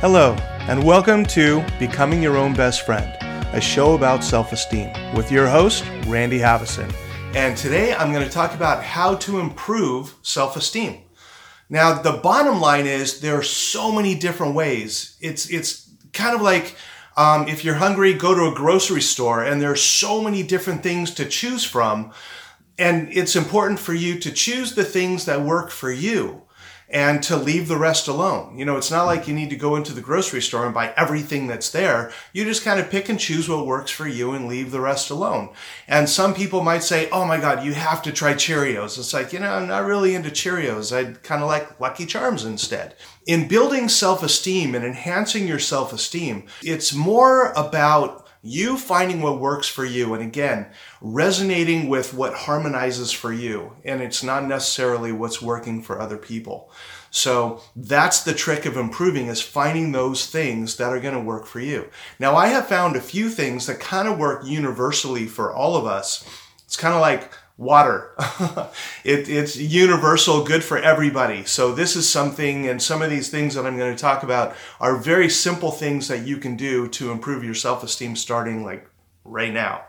Hello, and welcome to Becoming Your Own Best Friend, a show about self esteem, with your host, Randy Haveson. And today I'm going to talk about how to improve self esteem. Now, the bottom line is there are so many different ways. It's, it's kind of like um, if you're hungry, go to a grocery store, and there are so many different things to choose from. And it's important for you to choose the things that work for you and to leave the rest alone. You know, it's not like you need to go into the grocery store and buy everything that's there. You just kind of pick and choose what works for you and leave the rest alone. And some people might say, oh my God, you have to try Cheerios. It's like, you know, I'm not really into Cheerios. I'd kind of like Lucky Charms instead. In building self esteem and enhancing your self esteem, it's more about you finding what works for you and again resonating with what harmonizes for you and it's not necessarily what's working for other people. So that's the trick of improving is finding those things that are going to work for you. Now i have found a few things that kind of work universally for all of us. It's kind of like water. it, it's universal, good for everybody. So this is something, and some of these things that I'm going to talk about are very simple things that you can do to improve your self-esteem starting like right now.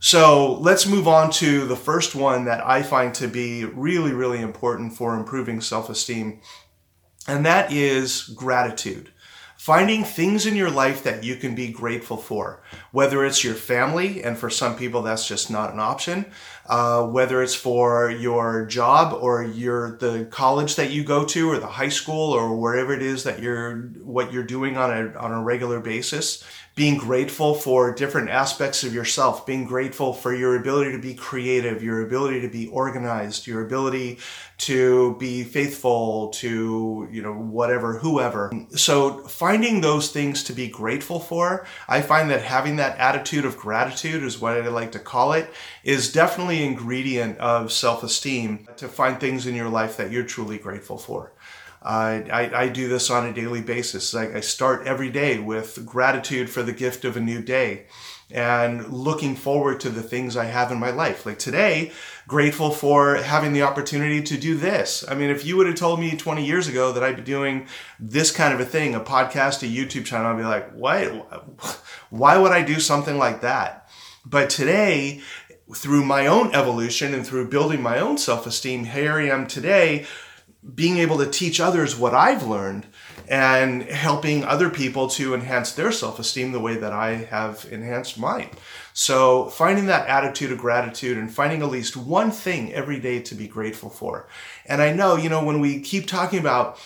So let's move on to the first one that I find to be really, really important for improving self-esteem. And that is gratitude finding things in your life that you can be grateful for, whether it's your family, and for some people that's just not an option, uh, whether it's for your job or your the college that you go to or the high school or wherever it is that you're what you're doing on a on a regular basis being grateful for different aspects of yourself, being grateful for your ability to be creative, your ability to be organized, your ability to be faithful to, you know, whatever, whoever. So finding those things to be grateful for, I find that having that attitude of gratitude is what I like to call it, is definitely ingredient of self-esteem to find things in your life that you're truly grateful for. I, I, do this on a daily basis. Like I start every day with gratitude for the gift of a new day and looking forward to the things I have in my life. Like today, grateful for having the opportunity to do this. I mean, if you would have told me 20 years ago that I'd be doing this kind of a thing, a podcast, a YouTube channel, I'd be like, why, why would I do something like that? But today, through my own evolution and through building my own self-esteem, here I am today being able to teach others what I've learned and helping other people to enhance their self esteem the way that I have enhanced mine. So, finding that attitude of gratitude and finding at least one thing every day to be grateful for. And I know, you know, when we keep talking about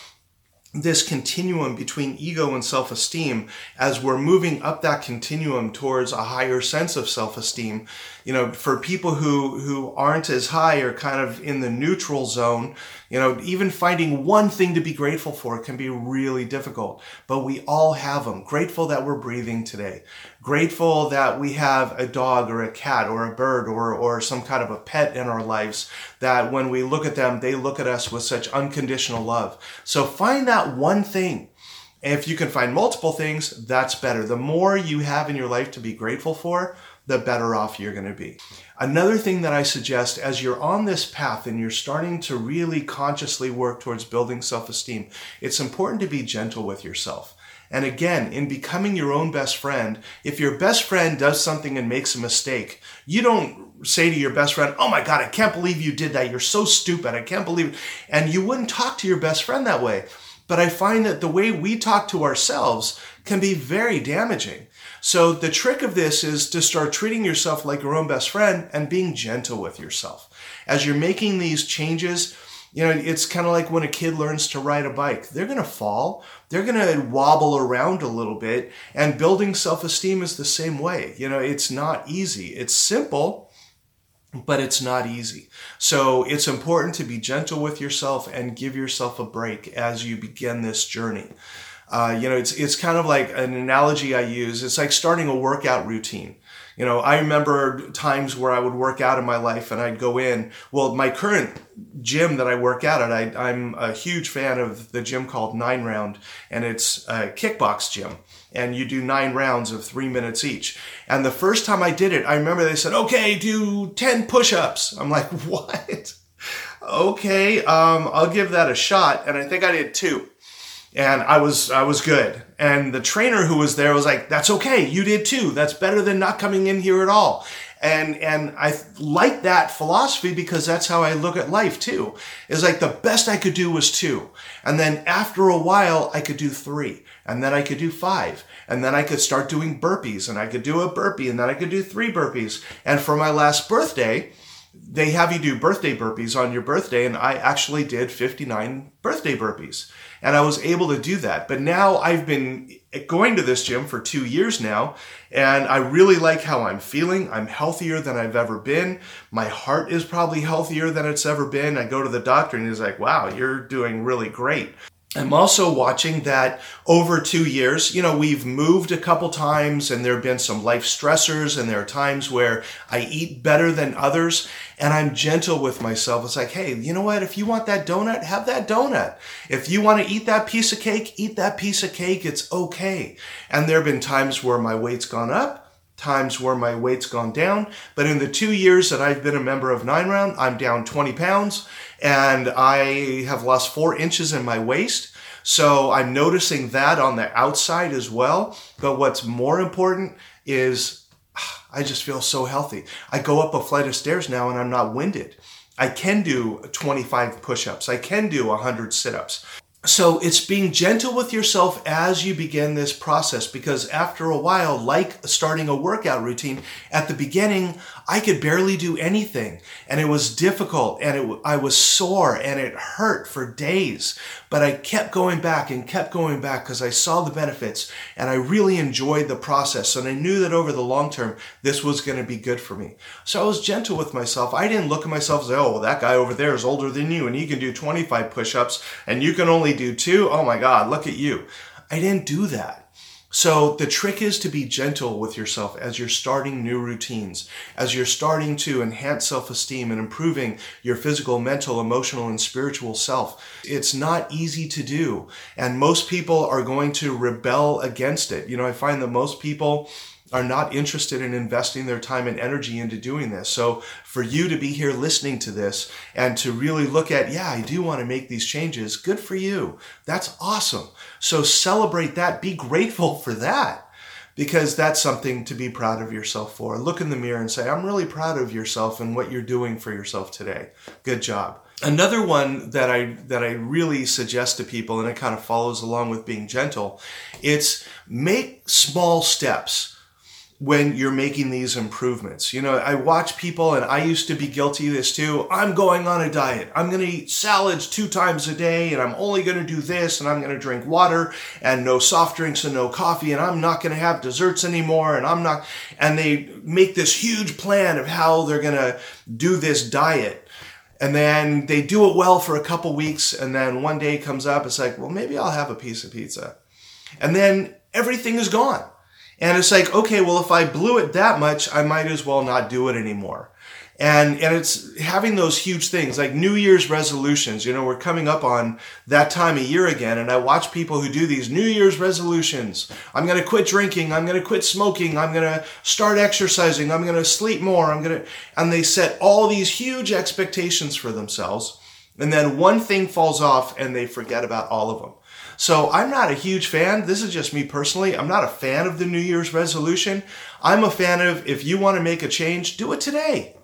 this continuum between ego and self esteem as we're moving up that continuum towards a higher sense of self esteem. You know, for people who, who aren't as high or kind of in the neutral zone, you know, even finding one thing to be grateful for can be really difficult, but we all have them. Grateful that we're breathing today. Grateful that we have a dog or a cat or a bird or, or some kind of a pet in our lives that when we look at them, they look at us with such unconditional love. So find that one thing. If you can find multiple things, that's better. The more you have in your life to be grateful for, the better off you're going to be. Another thing that I suggest as you're on this path and you're starting to really consciously work towards building self esteem, it's important to be gentle with yourself. And again, in becoming your own best friend, if your best friend does something and makes a mistake, you don't say to your best friend, Oh my God, I can't believe you did that. You're so stupid. I can't believe it. And you wouldn't talk to your best friend that way. But I find that the way we talk to ourselves can be very damaging. So the trick of this is to start treating yourself like your own best friend and being gentle with yourself. As you're making these changes, you know, it's kind of like when a kid learns to ride a bike. They're going to fall. They're going to wobble around a little bit. And building self-esteem is the same way. You know, it's not easy. It's simple, but it's not easy. So it's important to be gentle with yourself and give yourself a break as you begin this journey. Uh, you know, it's it's kind of like an analogy I use. It's like starting a workout routine. You know, I remember times where I would work out in my life and I'd go in. Well, my current gym that I work out at, I, am a huge fan of the gym called Nine Round, and it's a kickbox gym. And you do nine rounds of three minutes each. And the first time I did it, I remember they said, okay, do 10 push ups. I'm like, what? okay, um, I'll give that a shot. And I think I did two. and I was I was good. And the trainer who was there was like, "That's okay. You did two. That's better than not coming in here at all." And and I like that philosophy because that's how I look at life too. Is like the best I could do was two, and then after a while I could do three, and then I could do five, and then I could start doing burpees, and I could do a burpee, and then I could do three burpees. And for my last birthday, they have you do birthday burpees on your birthday, and I actually did 59 birthday burpees. And I was able to do that. But now I've been going to this gym for two years now, and I really like how I'm feeling. I'm healthier than I've ever been. My heart is probably healthier than it's ever been. I go to the doctor, and he's like, wow, you're doing really great. I'm also watching that over two years, you know, we've moved a couple times and there have been some life stressors and there are times where I eat better than others and I'm gentle with myself. It's like, hey, you know what? If you want that donut, have that donut. If you want to eat that piece of cake, eat that piece of cake. It's okay. And there have been times where my weight's gone up times where my weight's gone down. But in the two years that I've been a member of Nine Round, I'm down 20 pounds and I have lost four inches in my waist. So I'm noticing that on the outside as well. But what's more important is I just feel so healthy. I go up a flight of stairs now and I'm not winded. I can do 25 push ups. I can do 100 sit ups so it's being gentle with yourself as you begin this process because after a while like starting a workout routine at the beginning i could barely do anything and it was difficult and it, i was sore and it hurt for days but i kept going back and kept going back because i saw the benefits and i really enjoyed the process and i knew that over the long term this was going to be good for me so i was gentle with myself i didn't look at myself and say oh well that guy over there is older than you and he can do 25 push-ups and you can only do two. Oh my God, look at you. I didn't do that. So the trick is to be gentle with yourself as you're starting new routines, as you're starting to enhance self-esteem and improving your physical, mental, emotional, and spiritual self. It's not easy to do. And most people are going to rebel against it. You know, I find that most people are not interested in investing their time and energy into doing this. So for you to be here listening to this and to really look at, yeah, I do want to make these changes, good for you. That's awesome. So celebrate that. Be grateful for that because that's something to be proud of yourself for. Look in the mirror and say, I'm really proud of yourself and what you're doing for yourself today. Good job. Another one that I that I really suggest to people and it kind of follows along with being gentle, it's make small steps when you're making these improvements. You know, I watch people and I used to be guilty of this too. I'm going on a diet. I'm going to eat salads two times a day and I'm only going to do this and I'm going to drink water and no soft drinks and no coffee and I'm not going to have desserts anymore and I'm not and they make this huge plan of how they're going to do this diet. And then they do it well for a couple weeks and then one day comes up it's like, well, maybe I'll have a piece of pizza. And then everything is gone and it's like, okay, well, if I blew it that much, I might as well not do it anymore. And, and it's having those huge things like New Year's resolutions. You know, we're coming up on that time of year again. And I watch people who do these New Year's resolutions. I'm going to quit drinking. I'm going to quit smoking. I'm going to start exercising. I'm going to sleep more. I'm going to, and they set all these huge expectations for themselves. And then one thing falls off and they forget about all of them. So I'm not a huge fan. This is just me personally. I'm not a fan of the New Year's resolution. I'm a fan of if you want to make a change, do it today.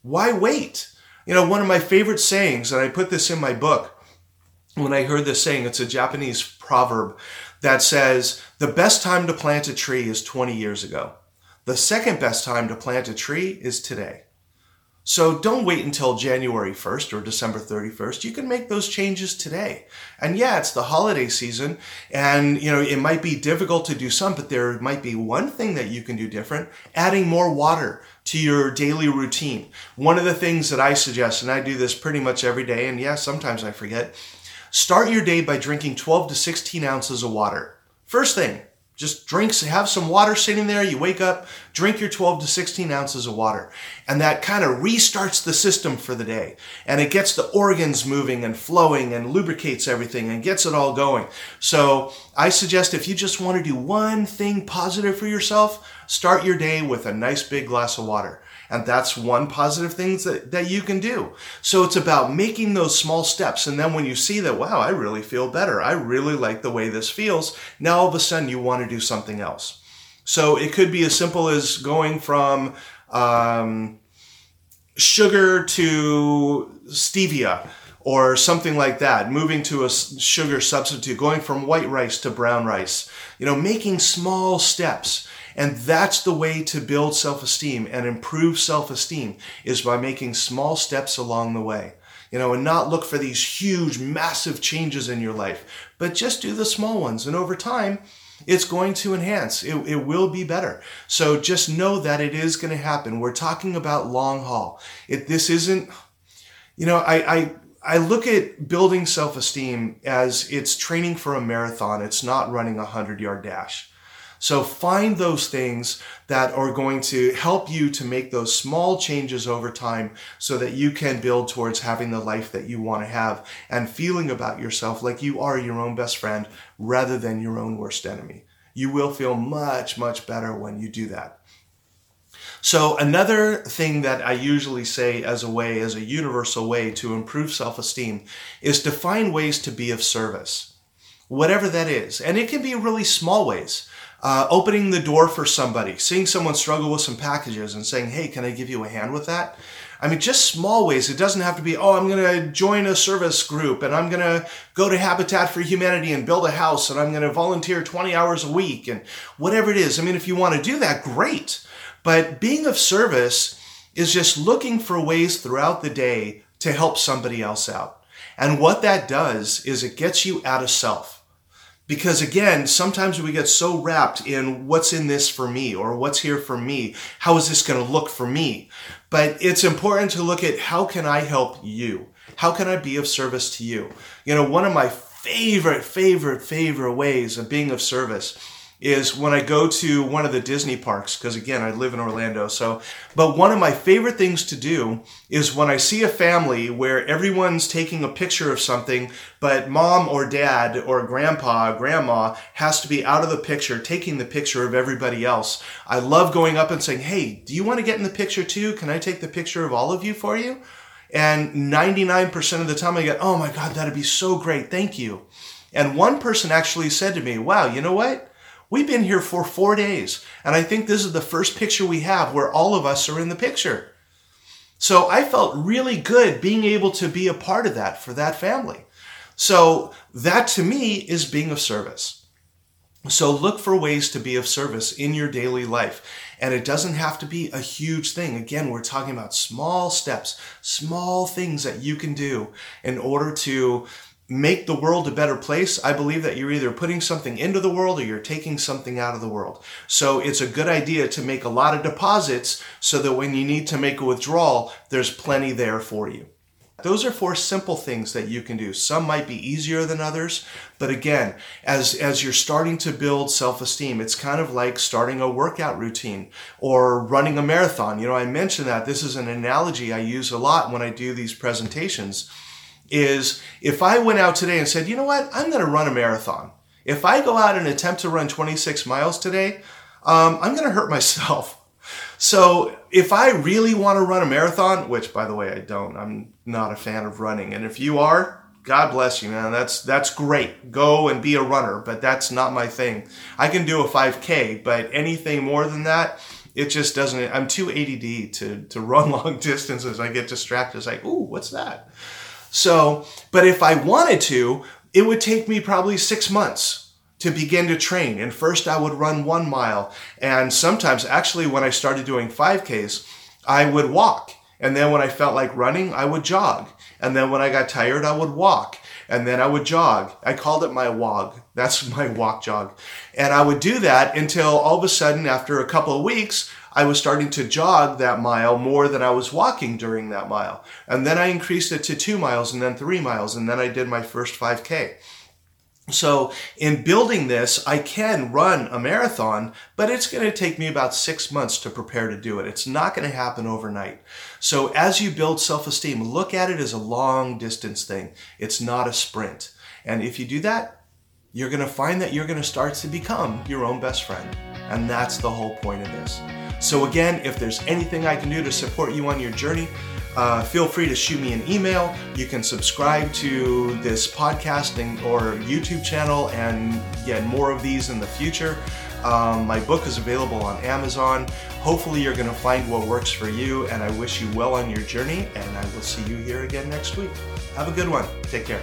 Why wait? You know, one of my favorite sayings, and I put this in my book when I heard this saying, it's a Japanese proverb that says, the best time to plant a tree is 20 years ago. The second best time to plant a tree is today. So don't wait until January 1st or December 31st. You can make those changes today. And yeah, it's the holiday season and you know, it might be difficult to do some, but there might be one thing that you can do different, adding more water to your daily routine. One of the things that I suggest, and I do this pretty much every day, and yeah, sometimes I forget, start your day by drinking 12 to 16 ounces of water. First thing, just drinks, have some water sitting there. You wake up, drink your 12 to 16 ounces of water. And that kind of restarts the system for the day. And it gets the organs moving and flowing and lubricates everything and gets it all going. So I suggest if you just want to do one thing positive for yourself, start your day with a nice big glass of water. And that's one positive thing that, that you can do. So it's about making those small steps. And then when you see that, wow, I really feel better. I really like the way this feels. Now all of a sudden you want to do something else. So it could be as simple as going from, um, sugar to stevia or something like that, moving to a sugar substitute, going from white rice to brown rice, you know, making small steps. And that's the way to build self-esteem and improve self-esteem is by making small steps along the way. You know, and not look for these huge, massive changes in your life, but just do the small ones. And over time, it's going to enhance. It, it will be better. So just know that it is going to happen. We're talking about long haul. It, this isn't, you know, I, I I look at building self esteem as it's training for a marathon, it's not running a 100 yard dash. So find those things that are going to help you to make those small changes over time so that you can build towards having the life that you want to have and feeling about yourself like you are your own best friend rather than your own worst enemy. You will feel much, much better when you do that. So another thing that I usually say as a way, as a universal way to improve self-esteem is to find ways to be of service. Whatever that is. And it can be really small ways. Uh, opening the door for somebody, seeing someone struggle with some packages and saying, hey, can I give you a hand with that? I mean, just small ways. It doesn't have to be, oh, I'm going to join a service group and I'm going to go to Habitat for Humanity and build a house and I'm going to volunteer 20 hours a week and whatever it is. I mean, if you want to do that, great. But being of service is just looking for ways throughout the day to help somebody else out. And what that does is it gets you out of self. Because again, sometimes we get so wrapped in what's in this for me or what's here for me. How is this going to look for me? But it's important to look at how can I help you? How can I be of service to you? You know, one of my favorite, favorite, favorite ways of being of service is when I go to one of the Disney parks, because again, I live in Orlando. So, but one of my favorite things to do is when I see a family where everyone's taking a picture of something, but mom or dad or grandpa, grandma has to be out of the picture, taking the picture of everybody else. I love going up and saying, Hey, do you want to get in the picture too? Can I take the picture of all of you for you? And 99% of the time I get, Oh my God, that'd be so great. Thank you. And one person actually said to me, Wow, you know what? We've been here for four days, and I think this is the first picture we have where all of us are in the picture. So I felt really good being able to be a part of that for that family. So that to me is being of service. So look for ways to be of service in your daily life. And it doesn't have to be a huge thing. Again, we're talking about small steps, small things that you can do in order to make the world a better place, I believe that you're either putting something into the world or you're taking something out of the world. So it's a good idea to make a lot of deposits so that when you need to make a withdrawal, there's plenty there for you. Those are four simple things that you can do. Some might be easier than others, but again, as, as you're starting to build self-esteem, it's kind of like starting a workout routine or running a marathon. You know, I mentioned that this is an analogy I use a lot when I do these presentations is if I went out today and said, you know what, I'm going to run a marathon. If I go out and attempt to run 26 miles today, um, I'm going to hurt myself. So if I really want to run a marathon, which by the way I don't, I'm not a fan of running. And if you are, God bless you, man. That's that's great. Go and be a runner, but that's not my thing. I can do a 5K, but anything more than that, it just doesn't. I'm too ADD to to run long distances. I get distracted. It's like, ooh, what's that? So, but if I wanted to, it would take me probably six months to begin to train. And first I would run one mile. And sometimes actually when I started doing 5Ks, I would walk. And then when I felt like running, I would jog. And then when I got tired, I would walk. And then I would jog. I called it my WOG. That's my walk jog. And I would do that until all of a sudden, after a couple of weeks, I was starting to jog that mile more than I was walking during that mile. And then I increased it to two miles and then three miles. And then I did my first 5K. So in building this, I can run a marathon, but it's going to take me about six months to prepare to do it. It's not going to happen overnight. So as you build self-esteem, look at it as a long distance thing. It's not a sprint. And if you do that, you're going to find that you're going to start to become your own best friend. And that's the whole point of this. So, again, if there's anything I can do to support you on your journey, uh, feel free to shoot me an email. You can subscribe to this podcasting or YouTube channel and get more of these in the future. Um, my book is available on Amazon. Hopefully, you're going to find what works for you, and I wish you well on your journey. And I will see you here again next week. Have a good one. Take care.